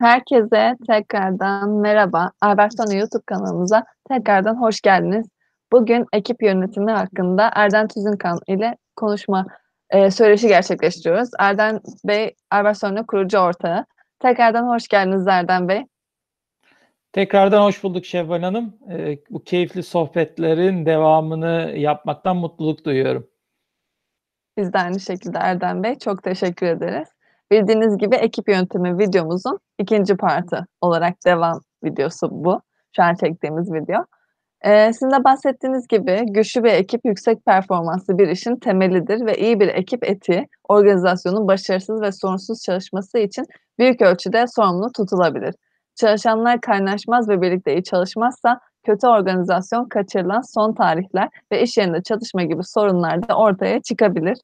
Herkese tekrardan merhaba. Albertson YouTube kanalımıza tekrardan hoş geldiniz. Bugün ekip yönetimi hakkında Erden Tüzünkan ile konuşma e, söyleşi gerçekleştiriyoruz. Erden Bey, Albertson'un kurucu ortağı. Tekrardan hoş geldiniz Erden Bey. Tekrardan hoş bulduk Şevval Hanım. E, bu keyifli sohbetlerin devamını yapmaktan mutluluk duyuyorum. Biz de aynı şekilde Erdem Bey. Çok teşekkür ederiz. Bildiğiniz gibi ekip yöntemi videomuzun ikinci partı olarak devam videosu bu. Şu an çektiğimiz video. Ee, sizin de bahsettiğiniz gibi güçlü bir ekip yüksek performanslı bir işin temelidir ve iyi bir ekip etiği organizasyonun başarısız ve sorunsuz çalışması için büyük ölçüde sorumlu tutulabilir. Çalışanlar kaynaşmaz ve birlikte iyi çalışmazsa kötü organizasyon, kaçırılan son tarihler ve iş yerinde çalışma gibi sorunlar da ortaya çıkabilir.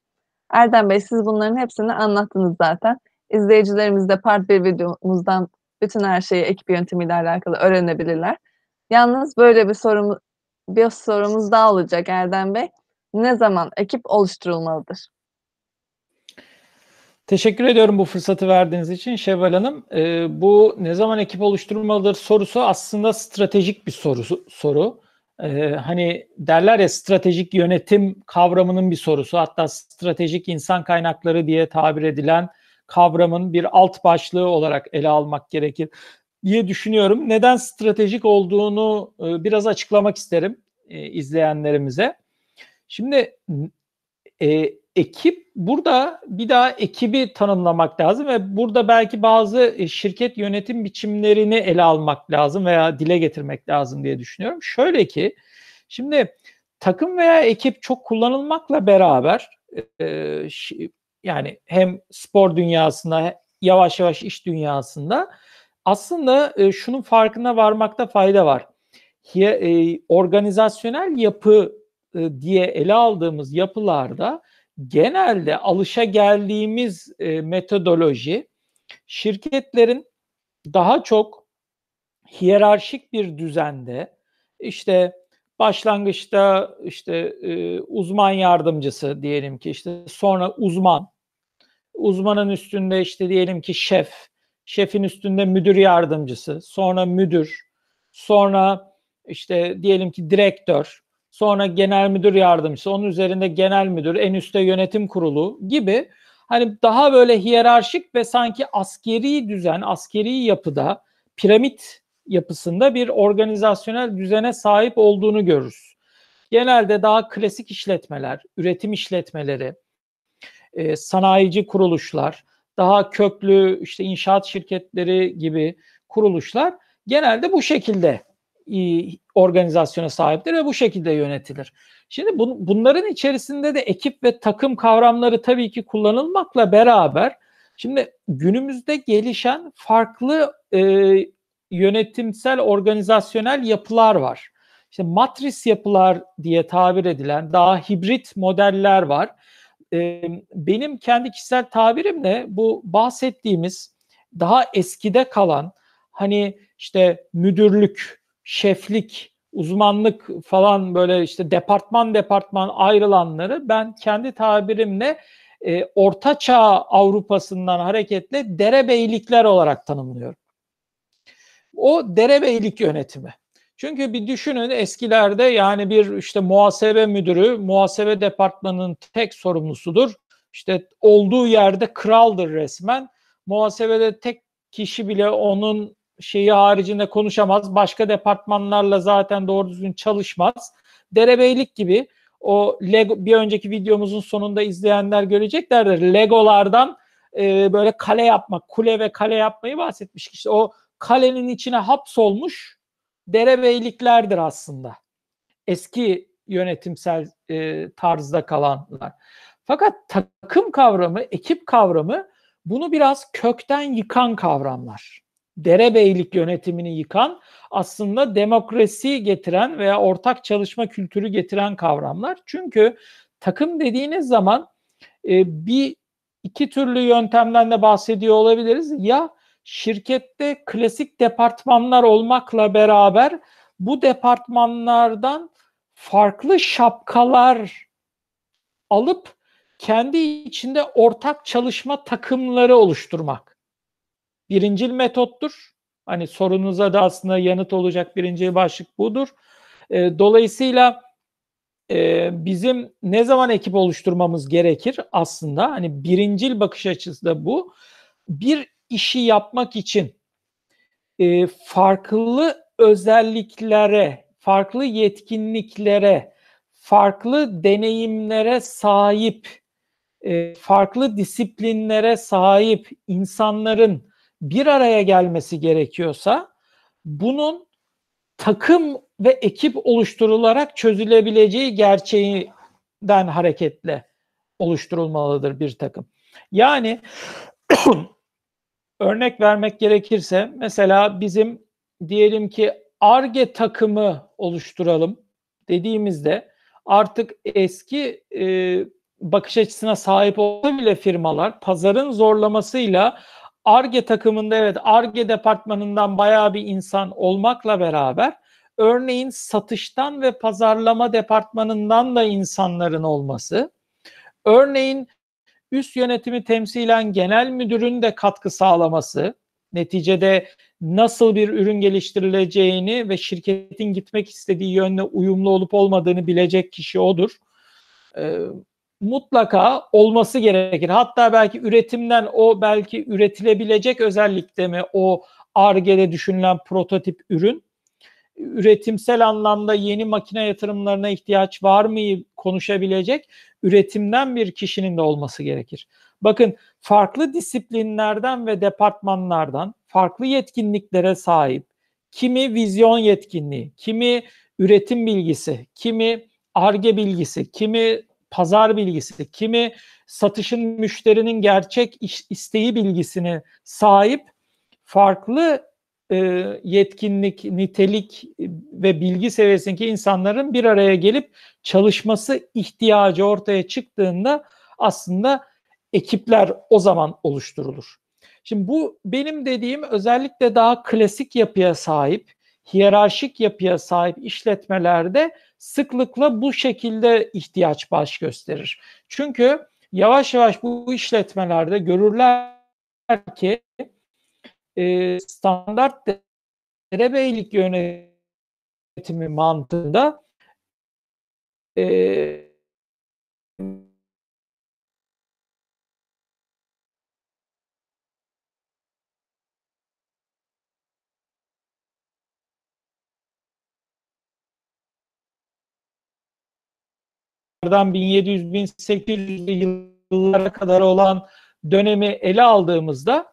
Erdem Bey siz bunların hepsini anlattınız zaten. İzleyicilerimiz de part 1 videomuzdan bütün her şeyi ekip yöntemiyle alakalı öğrenebilirler. Yalnız böyle bir sorumuz, bir sorumuz daha olacak Erdem Bey. Ne zaman ekip oluşturulmalıdır? Teşekkür ediyorum bu fırsatı verdiğiniz için Şevval Hanım. Ee, bu ne zaman ekip oluşturulmalıdır sorusu aslında stratejik bir soru. soru. Ee, hani derler ya stratejik yönetim kavramının bir sorusu. Hatta stratejik insan kaynakları diye tabir edilen kavramın bir alt başlığı olarak ele almak gerekir diye düşünüyorum. Neden stratejik olduğunu e, biraz açıklamak isterim e, izleyenlerimize. Şimdi e, ekip burada bir daha ekibi tanımlamak lazım ve burada belki bazı e, şirket yönetim biçimlerini ele almak lazım veya dile getirmek lazım diye düşünüyorum. Şöyle ki şimdi takım veya ekip çok kullanılmakla beraber e, yani hem spor dünyasında yavaş yavaş iş dünyasında aslında e, şunun farkına varmakta fayda var. E, organizasyonel yapı e, diye ele aldığımız yapılarda genelde alışa geldiğimiz e, metodoloji şirketlerin daha çok hiyerarşik bir düzende işte başlangıçta işte e, uzman yardımcısı diyelim ki işte sonra uzman uzmanın üstünde işte diyelim ki şef şefin üstünde müdür yardımcısı sonra müdür sonra işte diyelim ki direktör sonra genel müdür yardımcısı, onun üzerinde genel müdür, en üstte yönetim kurulu gibi hani daha böyle hiyerarşik ve sanki askeri düzen, askeri yapıda, piramit yapısında bir organizasyonel düzene sahip olduğunu görürüz. Genelde daha klasik işletmeler, üretim işletmeleri, e, sanayici kuruluşlar, daha köklü işte inşaat şirketleri gibi kuruluşlar genelde bu şekilde organizasyona sahiptir ve bu şekilde yönetilir. Şimdi bun, bunların içerisinde de ekip ve takım kavramları tabii ki kullanılmakla beraber şimdi günümüzde gelişen farklı e, yönetimsel organizasyonel yapılar var. İşte matris yapılar diye tabir edilen daha hibrit modeller var. E, benim kendi kişisel tabirimle bu bahsettiğimiz daha eskide kalan hani işte müdürlük, şeflik, uzmanlık falan böyle işte departman departman ayrılanları ben kendi tabirimle e, Orta Çağ Avrupa'sından hareketle derebeylikler olarak tanımlıyorum. O derebeylik yönetimi. Çünkü bir düşünün eskilerde yani bir işte muhasebe müdürü muhasebe departmanının tek sorumlusudur. İşte olduğu yerde kraldır resmen. Muhasebede tek kişi bile onun şeyi haricinde konuşamaz. Başka departmanlarla zaten doğru düzgün çalışmaz. Derebeylik gibi o Lego bir önceki videomuzun sonunda izleyenler göreceklerdir. Legolardan e, böyle kale yapmak, kule ve kale yapmayı bahsetmiş. İşte o kalenin içine hapsolmuş derebeyliklerdir aslında. Eski yönetimsel e, tarzda kalanlar. Fakat takım kavramı, ekip kavramı bunu biraz kökten yıkan kavramlar derebeylik yönetimini yıkan aslında demokrasi getiren veya ortak çalışma kültürü getiren kavramlar. Çünkü takım dediğiniz zaman e, bir iki türlü yöntemden de bahsediyor olabiliriz. Ya şirkette klasik departmanlar olmakla beraber bu departmanlardan farklı şapkalar alıp kendi içinde ortak çalışma takımları oluşturmak. Birincil metottur. Hani sorunuza da aslında yanıt olacak birinci başlık budur. E, dolayısıyla e, bizim ne zaman ekip oluşturmamız gerekir aslında? Hani birincil bakış açısı da bu. Bir işi yapmak için e, farklı özelliklere, farklı yetkinliklere, farklı deneyimlere sahip, e, farklı disiplinlere sahip insanların bir araya gelmesi gerekiyorsa bunun takım ve ekip oluşturularak çözülebileceği gerçeğinden hareketle oluşturulmalıdır bir takım. Yani örnek vermek gerekirse mesela bizim diyelim ki ARGE takımı oluşturalım dediğimizde artık eski e, bakış açısına sahip olsa bile firmalar pazarın zorlamasıyla ARGE takımında evet ARGE departmanından bayağı bir insan olmakla beraber örneğin satıştan ve pazarlama departmanından da insanların olması, örneğin üst yönetimi temsilen genel müdürün de katkı sağlaması, neticede nasıl bir ürün geliştirileceğini ve şirketin gitmek istediği yönle uyumlu olup olmadığını bilecek kişi odur. Ee, mutlaka olması gerekir. Hatta belki üretimden o belki üretilebilecek özellikte mi o ARGE'de düşünülen prototip ürün üretimsel anlamda yeni makine yatırımlarına ihtiyaç var mı konuşabilecek üretimden bir kişinin de olması gerekir. Bakın farklı disiplinlerden ve departmanlardan farklı yetkinliklere sahip kimi vizyon yetkinliği, kimi üretim bilgisi, kimi arge bilgisi, kimi pazar bilgisi, kimi satışın müşterinin gerçek isteği bilgisine sahip farklı e, yetkinlik, nitelik ve bilgi seviyesindeki insanların bir araya gelip çalışması ihtiyacı ortaya çıktığında aslında ekipler o zaman oluşturulur. Şimdi bu benim dediğim özellikle daha klasik yapıya sahip, hiyerarşik yapıya sahip işletmelerde sıklıkla bu şekilde ihtiyaç baş gösterir. Çünkü yavaş yavaş bu işletmelerde görürler ki e, standart derebeylik yönetimi mantığında e, dan 1700-1800 yıllara kadar olan dönemi ele aldığımızda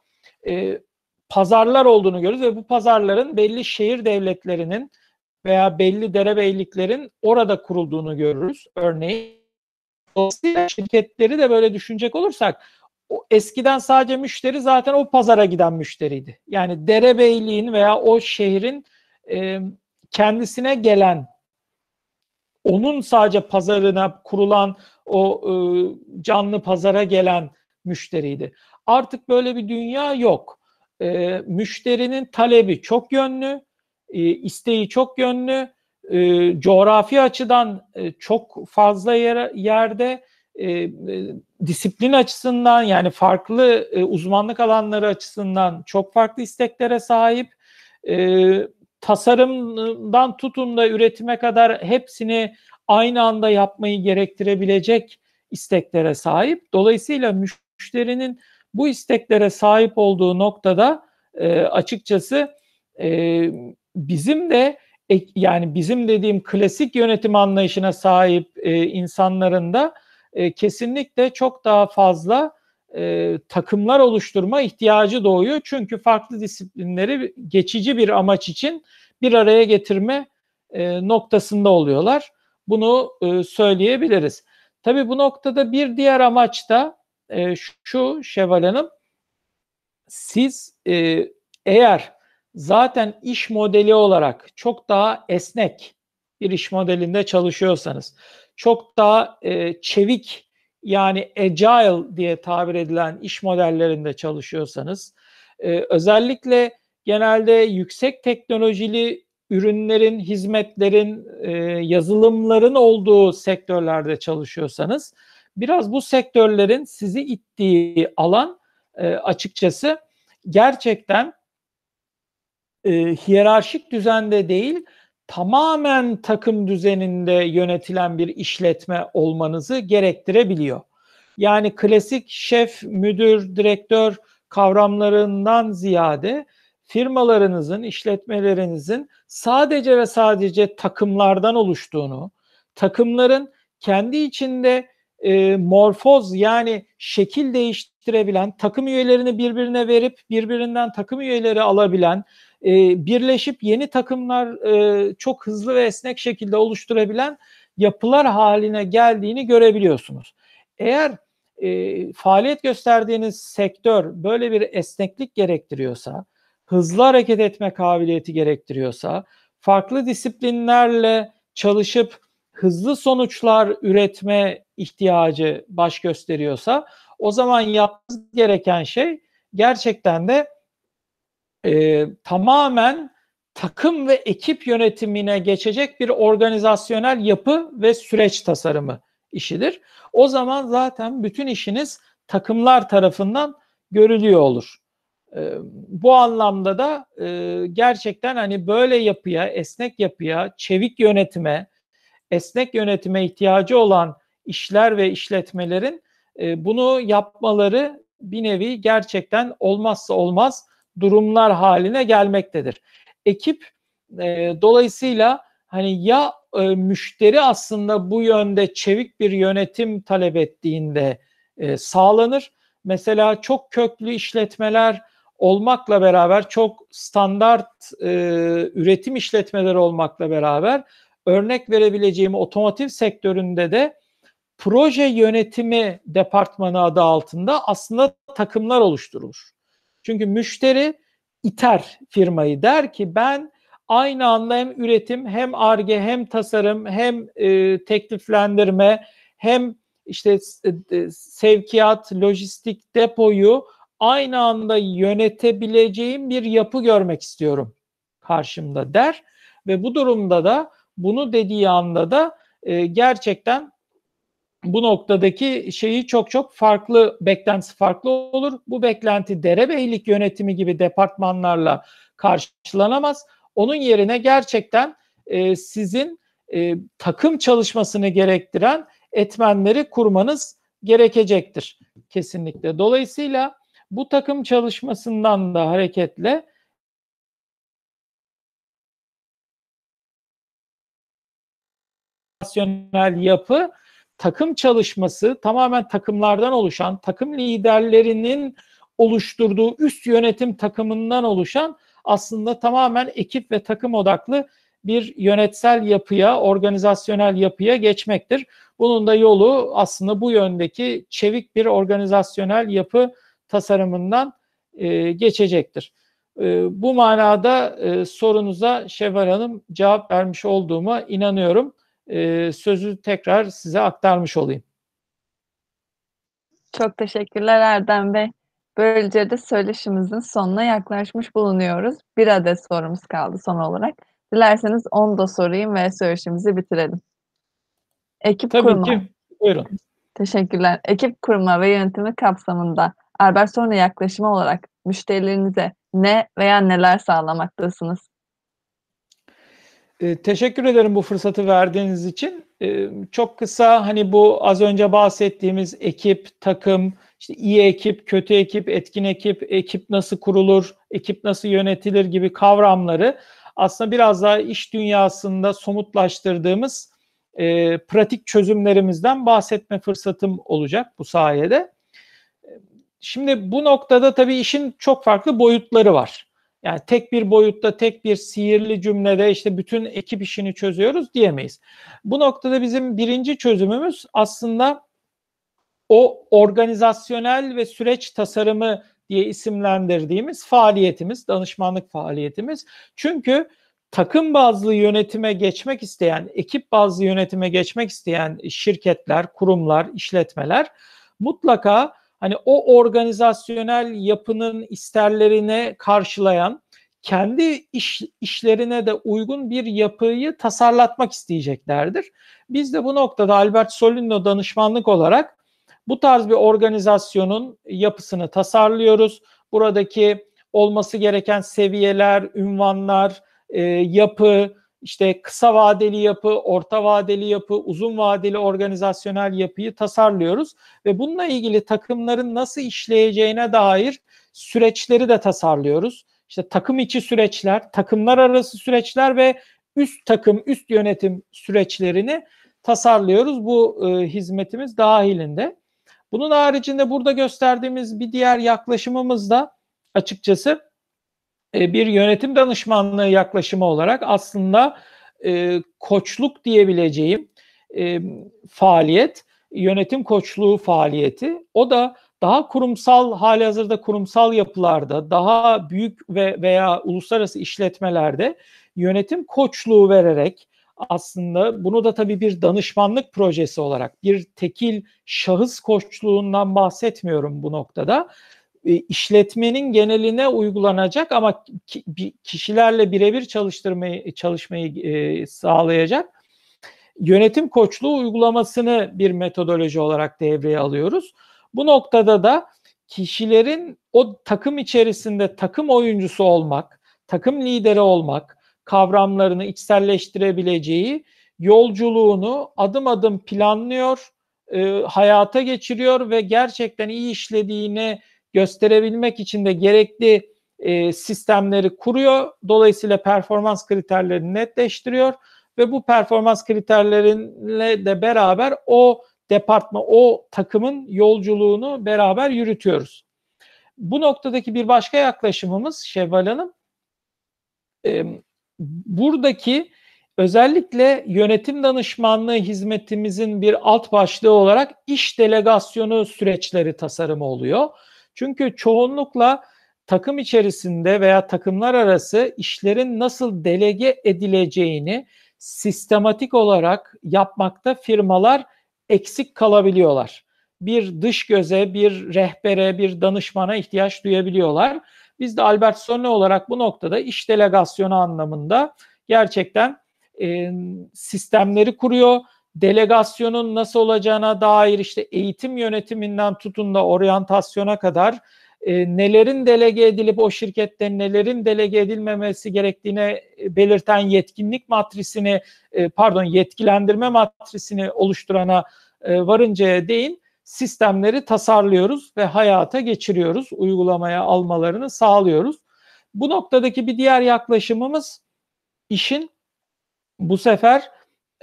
e, pazarlar olduğunu görürüz ve bu pazarların belli şehir devletlerinin veya belli derebeyliklerin orada kurulduğunu görürüz. Örneğin dolayısıyla şirketleri de böyle düşünecek olursak o eskiden sadece müşteri zaten o pazara giden müşteriydi. Yani derebeyliğin veya o şehrin e, kendisine gelen onun sadece pazarına kurulan o e, canlı pazara gelen müşteriydi. Artık böyle bir dünya yok e, müşterinin talebi çok yönlü, e, isteği çok yönlü, e, coğrafi açıdan e, çok fazla yer, yerde, e, e, disiplin açısından yani farklı e, uzmanlık alanları açısından çok farklı isteklere sahip. E, tasarımdan tutun da üretime kadar hepsini aynı anda yapmayı gerektirebilecek isteklere sahip. Dolayısıyla müşterinin bu isteklere sahip olduğu noktada e, açıkçası e, bizim de yani bizim dediğim klasik yönetim anlayışına sahip e, insanların da e, kesinlikle çok daha fazla e, takımlar oluşturma ihtiyacı doğuyor. Çünkü farklı disiplinleri geçici bir amaç için bir araya getirme e, noktasında oluyorlar. Bunu e, söyleyebiliriz. Tabii bu noktada bir diğer amaç da e, şu Şevval Hanım, siz e, eğer zaten iş modeli olarak çok daha esnek bir iş modelinde çalışıyorsanız, çok daha e, çevik yani agile diye tabir edilen iş modellerinde çalışıyorsanız, e, özellikle genelde yüksek teknolojili ürünlerin, hizmetlerin, e, yazılımların olduğu sektörlerde çalışıyorsanız, biraz bu sektörlerin sizi ittiği alan e, açıkçası gerçekten e, hiyerarşik düzende değil, tamamen takım düzeninde yönetilen bir işletme olmanızı gerektirebiliyor. Yani klasik şef, müdür, direktör kavramlarından ziyade firmalarınızın, işletmelerinizin sadece ve sadece takımlardan oluştuğunu, takımların kendi içinde e, morfoz yani şekil değiştirebilen, takım üyelerini birbirine verip birbirinden takım üyeleri alabilen, e, birleşip yeni takımlar e, çok hızlı ve esnek şekilde oluşturabilen yapılar haline geldiğini görebiliyorsunuz. Eğer e, faaliyet gösterdiğiniz sektör böyle bir esneklik gerektiriyorsa, hızlı hareket etme kabiliyeti gerektiriyorsa, farklı disiplinlerle çalışıp hızlı sonuçlar üretme ihtiyacı baş gösteriyorsa o zaman yapmanız gereken şey gerçekten de e, tamamen takım ve ekip yönetimine geçecek bir organizasyonel yapı ve süreç tasarımı işidir. O zaman zaten bütün işiniz takımlar tarafından görülüyor olur. E, bu anlamda da e, gerçekten hani böyle yapıya, esnek yapıya, çevik yönetime, esnek yönetime ihtiyacı olan işler ve işletmelerin e, bunu yapmaları bir nevi gerçekten olmazsa olmaz durumlar haline gelmektedir. Ekip e, dolayısıyla hani ya e, müşteri aslında bu yönde çevik bir yönetim talep ettiğinde sağlanır. Mesela çok köklü işletmeler olmakla beraber çok standart e, üretim işletmeleri olmakla beraber örnek verebileceğim otomotiv sektöründe de proje yönetimi departmanı adı altında aslında takımlar oluşturulur. Çünkü müşteri iter firmayı der ki ben aynı anda hem üretim hem arge hem tasarım hem e, tekliflendirme hem işte e, sevkiyat, lojistik depoyu aynı anda yönetebileceğim bir yapı görmek istiyorum karşımda der ve bu durumda da bunu dediği anda da e, gerçekten bu noktadaki şeyi çok çok farklı, beklentisi farklı olur. Bu beklenti derebeylik yönetimi gibi departmanlarla karşılanamaz. Onun yerine gerçekten e, sizin e, takım çalışmasını gerektiren etmenleri kurmanız gerekecektir kesinlikle. Dolayısıyla bu takım çalışmasından da hareketle yapı takım çalışması tamamen takımlardan oluşan, takım liderlerinin oluşturduğu üst yönetim takımından oluşan aslında tamamen ekip ve takım odaklı bir yönetsel yapıya, organizasyonel yapıya geçmektir. Bunun da yolu aslında bu yöndeki çevik bir organizasyonel yapı tasarımından e, geçecektir. E, bu manada e, sorunuza Şevval Hanım cevap vermiş olduğuma inanıyorum e, sözü tekrar size aktarmış olayım. Çok teşekkürler Erdem Bey. Böylece de söyleşimizin sonuna yaklaşmış bulunuyoruz. Bir adet sorumuz kaldı son olarak. Dilerseniz onu da sorayım ve söyleşimizi bitirelim. Ekip Tabii kurma. ki. Buyurun. Teşekkürler. Ekip kurma ve yönetimi kapsamında Albertsone yaklaşımı olarak müşterilerinize ne veya neler sağlamaktasınız? E, teşekkür ederim bu fırsatı verdiğiniz için. E, çok kısa hani bu az önce bahsettiğimiz ekip, takım, işte iyi ekip, kötü ekip, etkin ekip, ekip nasıl kurulur, ekip nasıl yönetilir gibi kavramları aslında biraz daha iş dünyasında somutlaştırdığımız e, pratik çözümlerimizden bahsetme fırsatım olacak bu sayede. Şimdi bu noktada tabii işin çok farklı boyutları var. Yani tek bir boyutta, tek bir sihirli cümlede işte bütün ekip işini çözüyoruz diyemeyiz. Bu noktada bizim birinci çözümümüz aslında o organizasyonel ve süreç tasarımı diye isimlendirdiğimiz faaliyetimiz, danışmanlık faaliyetimiz. Çünkü takım bazlı yönetime geçmek isteyen, ekip bazlı yönetime geçmek isteyen şirketler, kurumlar, işletmeler mutlaka hani o organizasyonel yapının isterlerine karşılayan kendi iş, işlerine de uygun bir yapıyı tasarlatmak isteyeceklerdir. Biz de bu noktada Albert Solino danışmanlık olarak bu tarz bir organizasyonun yapısını tasarlıyoruz. Buradaki olması gereken seviyeler, ünvanlar, e, yapı, işte kısa vadeli yapı, orta vadeli yapı, uzun vadeli organizasyonel yapıyı tasarlıyoruz ve bununla ilgili takımların nasıl işleyeceğine dair süreçleri de tasarlıyoruz. İşte takım içi süreçler, takımlar arası süreçler ve üst takım, üst yönetim süreçlerini tasarlıyoruz bu e, hizmetimiz dahilinde. Bunun haricinde burada gösterdiğimiz bir diğer yaklaşımımız da açıkçası e, bir yönetim danışmanlığı yaklaşımı olarak aslında e, koçluk diyebileceğim e, faaliyet, yönetim koçluğu faaliyeti. O da daha kurumsal hali hazırda kurumsal yapılarda, daha büyük ve veya uluslararası işletmelerde yönetim koçluğu vererek aslında bunu da tabii bir danışmanlık projesi olarak bir tekil şahıs koçluğundan bahsetmiyorum bu noktada. E, işletmenin geneline uygulanacak ama kişilerle birebir çalıştırmayı çalışmayı e, sağlayacak yönetim koçluğu uygulamasını bir metodoloji olarak devreye alıyoruz. Bu noktada da kişilerin o takım içerisinde takım oyuncusu olmak, takım lideri olmak, kavramlarını içselleştirebileceği yolculuğunu adım adım planlıyor, e, hayata geçiriyor ve gerçekten iyi işlediğini gösterebilmek için de gerekli e, sistemleri kuruyor. Dolayısıyla performans kriterlerini netleştiriyor ve bu performans kriterleriyle de beraber o departman, o takımın yolculuğunu beraber yürütüyoruz. Bu noktadaki bir başka yaklaşımımız Şevval Hanım, e, buradaki özellikle yönetim danışmanlığı hizmetimizin bir alt başlığı olarak iş delegasyonu süreçleri tasarımı oluyor. Çünkü çoğunlukla takım içerisinde veya takımlar arası işlerin nasıl delege edileceğini sistematik olarak yapmakta firmalar eksik kalabiliyorlar. Bir dış göze, bir rehbere, bir danışmana ihtiyaç duyabiliyorlar. Biz de Albert Sonne olarak bu noktada iş delegasyonu anlamında gerçekten e, sistemleri kuruyor. Delegasyonun nasıl olacağına dair işte eğitim yönetiminden tutun da oryantasyona kadar e, nelerin delege edilip o şirkette nelerin delege edilmemesi gerektiğine belirten yetkinlik matrisini e, pardon yetkilendirme matrisini oluşturana e, varıncaya değin sistemleri tasarlıyoruz ve hayata geçiriyoruz. Uygulamaya almalarını sağlıyoruz. Bu noktadaki bir diğer yaklaşımımız işin bu sefer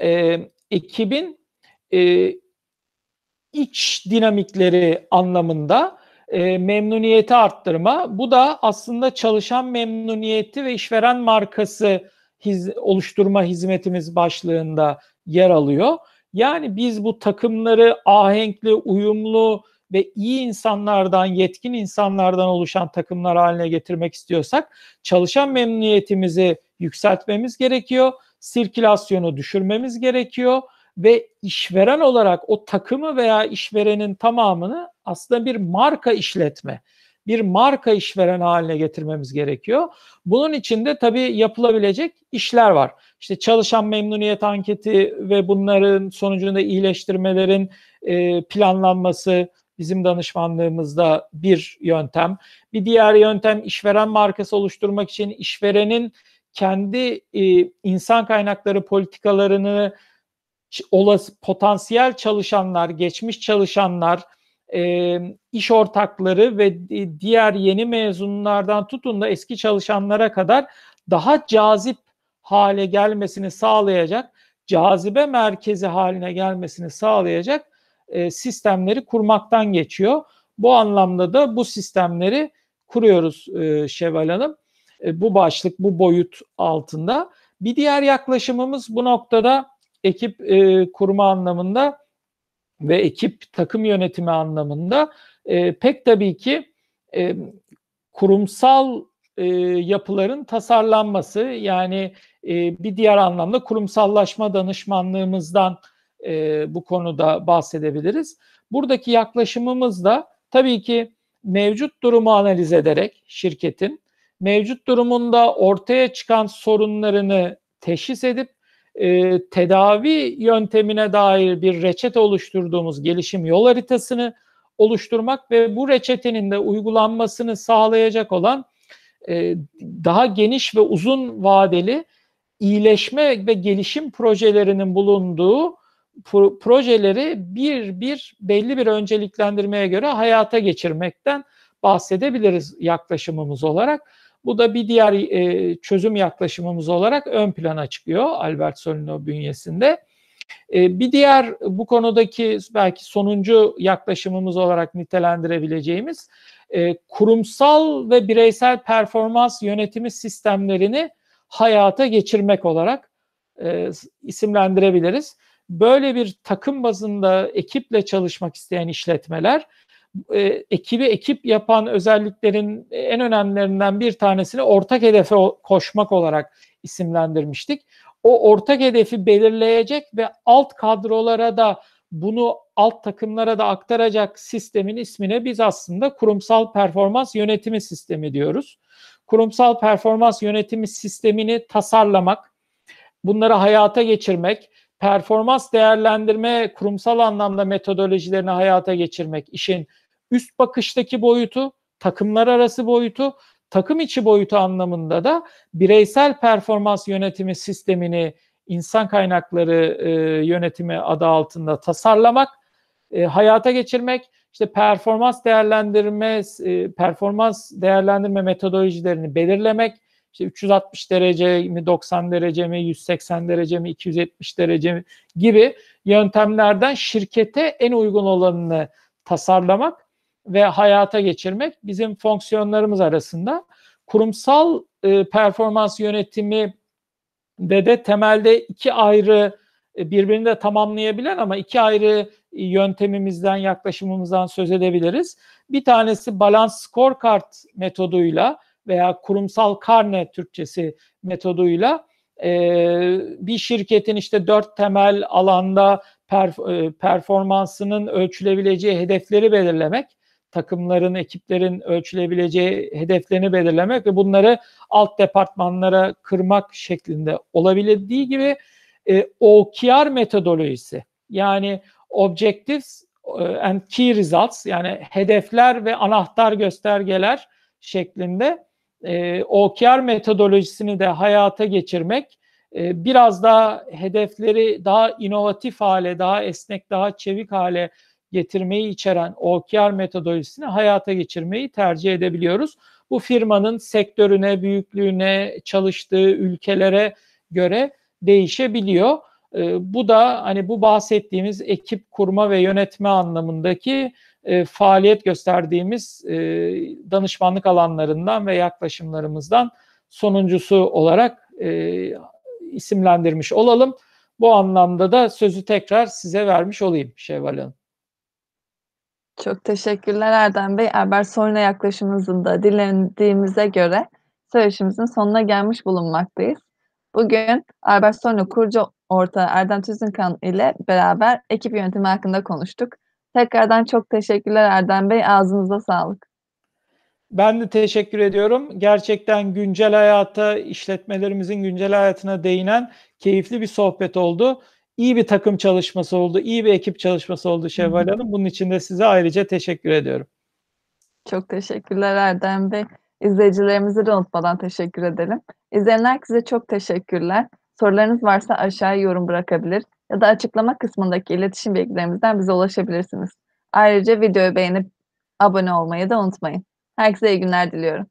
e, ekibin e, iç dinamikleri anlamında e, memnuniyeti arttırma. Bu da aslında çalışan memnuniyeti ve işveren markası hiz, oluşturma hizmetimiz başlığında yer alıyor. Yani biz bu takımları ahenkli, uyumlu ve iyi insanlardan, yetkin insanlardan oluşan takımlar haline getirmek istiyorsak çalışan memnuniyetimizi yükseltmemiz gerekiyor. Sirkülasyonu düşürmemiz gerekiyor ve işveren olarak o takımı veya işverenin tamamını aslında bir marka işletme, bir marka işveren haline getirmemiz gerekiyor. Bunun için de tabii yapılabilecek işler var. İşte çalışan memnuniyet anketi ve bunların sonucunda iyileştirmelerin e, planlanması bizim danışmanlığımızda bir yöntem. Bir diğer yöntem işveren markası oluşturmak için işverenin kendi e, insan kaynakları politikalarını olası potansiyel çalışanlar, geçmiş çalışanlar, e, iş ortakları ve diğer yeni mezunlardan tutun da eski çalışanlara kadar daha cazip hale gelmesini sağlayacak, cazibe merkezi haline gelmesini sağlayacak e, sistemleri kurmaktan geçiyor. Bu anlamda da bu sistemleri kuruyoruz e, Şevval Hanım. E, bu başlık, bu boyut altında. Bir diğer yaklaşımımız bu noktada ekip e, kurma anlamında ve ekip takım yönetimi anlamında e, pek tabii ki e, kurumsal e, yapıların tasarlanması yani e, bir diğer anlamda kurumsallaşma danışmanlığımızdan e, bu konuda bahsedebiliriz. Buradaki yaklaşımımız da tabii ki mevcut durumu analiz ederek şirketin mevcut durumunda ortaya çıkan sorunlarını teşhis edip e, tedavi yöntemine dair bir reçete oluşturduğumuz gelişim yol haritasını oluşturmak ve bu reçetenin de uygulanmasını sağlayacak olan e, daha geniş ve uzun vadeli iyileşme ve gelişim projelerinin bulunduğu pro- projeleri bir bir belli bir önceliklendirmeye göre hayata geçirmekten bahsedebiliriz yaklaşımımız olarak. Bu da bir diğer e, çözüm yaklaşımımız olarak ön plana çıkıyor Albert Solino bünyesinde. E, bir diğer bu konudaki belki sonuncu yaklaşımımız olarak nitelendirebileceğimiz e, kurumsal ve bireysel performans yönetimi sistemlerini hayata geçirmek olarak e, isimlendirebiliriz. Böyle bir takım bazında ekiple çalışmak isteyen işletmeler e, ekibi ekip yapan özelliklerin en önemlilerinden bir tanesini ortak hedefe koşmak olarak isimlendirmiştik. O ortak hedefi belirleyecek ve alt kadrolara da bunu alt takımlara da aktaracak sistemin ismine biz aslında kurumsal performans yönetimi sistemi diyoruz. Kurumsal performans yönetimi sistemini tasarlamak, bunları hayata geçirmek, performans değerlendirme kurumsal anlamda metodolojilerini hayata geçirmek işin üst bakıştaki boyutu, takımlar arası boyutu, takım içi boyutu anlamında da bireysel performans yönetimi sistemini insan kaynakları e, yönetimi adı altında tasarlamak, e, hayata geçirmek, işte performans değerlendirme e, performans değerlendirme metodolojilerini belirlemek, işte 360 derece mi 90 derece mi 180 derece mi 270 derece mi gibi yöntemlerden şirkete en uygun olanını tasarlamak ve hayata geçirmek bizim fonksiyonlarımız arasında. Kurumsal e, performans yönetimi de de temelde iki ayrı e, birbirini de tamamlayabilen ama iki ayrı yöntemimizden, yaklaşımımızdan söz edebiliriz. Bir tanesi balans scorecard metoduyla veya kurumsal karne Türkçesi metoduyla e, bir şirketin işte dört temel alanda perf- performansının ölçülebileceği hedefleri belirlemek takımların, ekiplerin ölçülebileceği hedeflerini belirlemek ve bunları alt departmanlara kırmak şeklinde olabildiği gibi e, OKR metodolojisi yani Objectives e, and Key Results yani hedefler ve anahtar göstergeler şeklinde e, OKR metodolojisini de hayata geçirmek e, biraz daha hedefleri daha inovatif hale, daha esnek, daha çevik hale getirmeyi içeren OKR metodolojisini hayata geçirmeyi tercih edebiliyoruz. Bu firmanın sektörüne, büyüklüğüne, çalıştığı ülkelere göre değişebiliyor. E, bu da hani bu bahsettiğimiz ekip kurma ve yönetme anlamındaki e, faaliyet gösterdiğimiz e, danışmanlık alanlarından ve yaklaşımlarımızdan sonuncusu olarak e, isimlendirmiş olalım. Bu anlamda da sözü tekrar size vermiş olayım Şevval Hanım. Çok teşekkürler Erdem Bey. Albert Solina yaklaşımımızın da dinlediğimize göre söyleşimizin sonuna gelmiş bulunmaktayız. Bugün Albert Solina kurucu ortağı Erdem Tüzünkan ile beraber ekip yönetimi hakkında konuştuk. Tekrardan çok teşekkürler Erdem Bey. Ağzınıza sağlık. Ben de teşekkür ediyorum. Gerçekten güncel hayata, işletmelerimizin güncel hayatına değinen keyifli bir sohbet oldu iyi bir takım çalışması oldu, iyi bir ekip çalışması oldu Şevval Hanım. Bunun için de size ayrıca teşekkür ediyorum. Çok teşekkürler Erdem Bey. İzleyicilerimizi de unutmadan teşekkür edelim. İzleyen herkese çok teşekkürler. Sorularınız varsa aşağıya yorum bırakabilir ya da açıklama kısmındaki iletişim bilgilerimizden bize ulaşabilirsiniz. Ayrıca videoyu beğenip abone olmayı da unutmayın. Herkese iyi günler diliyorum.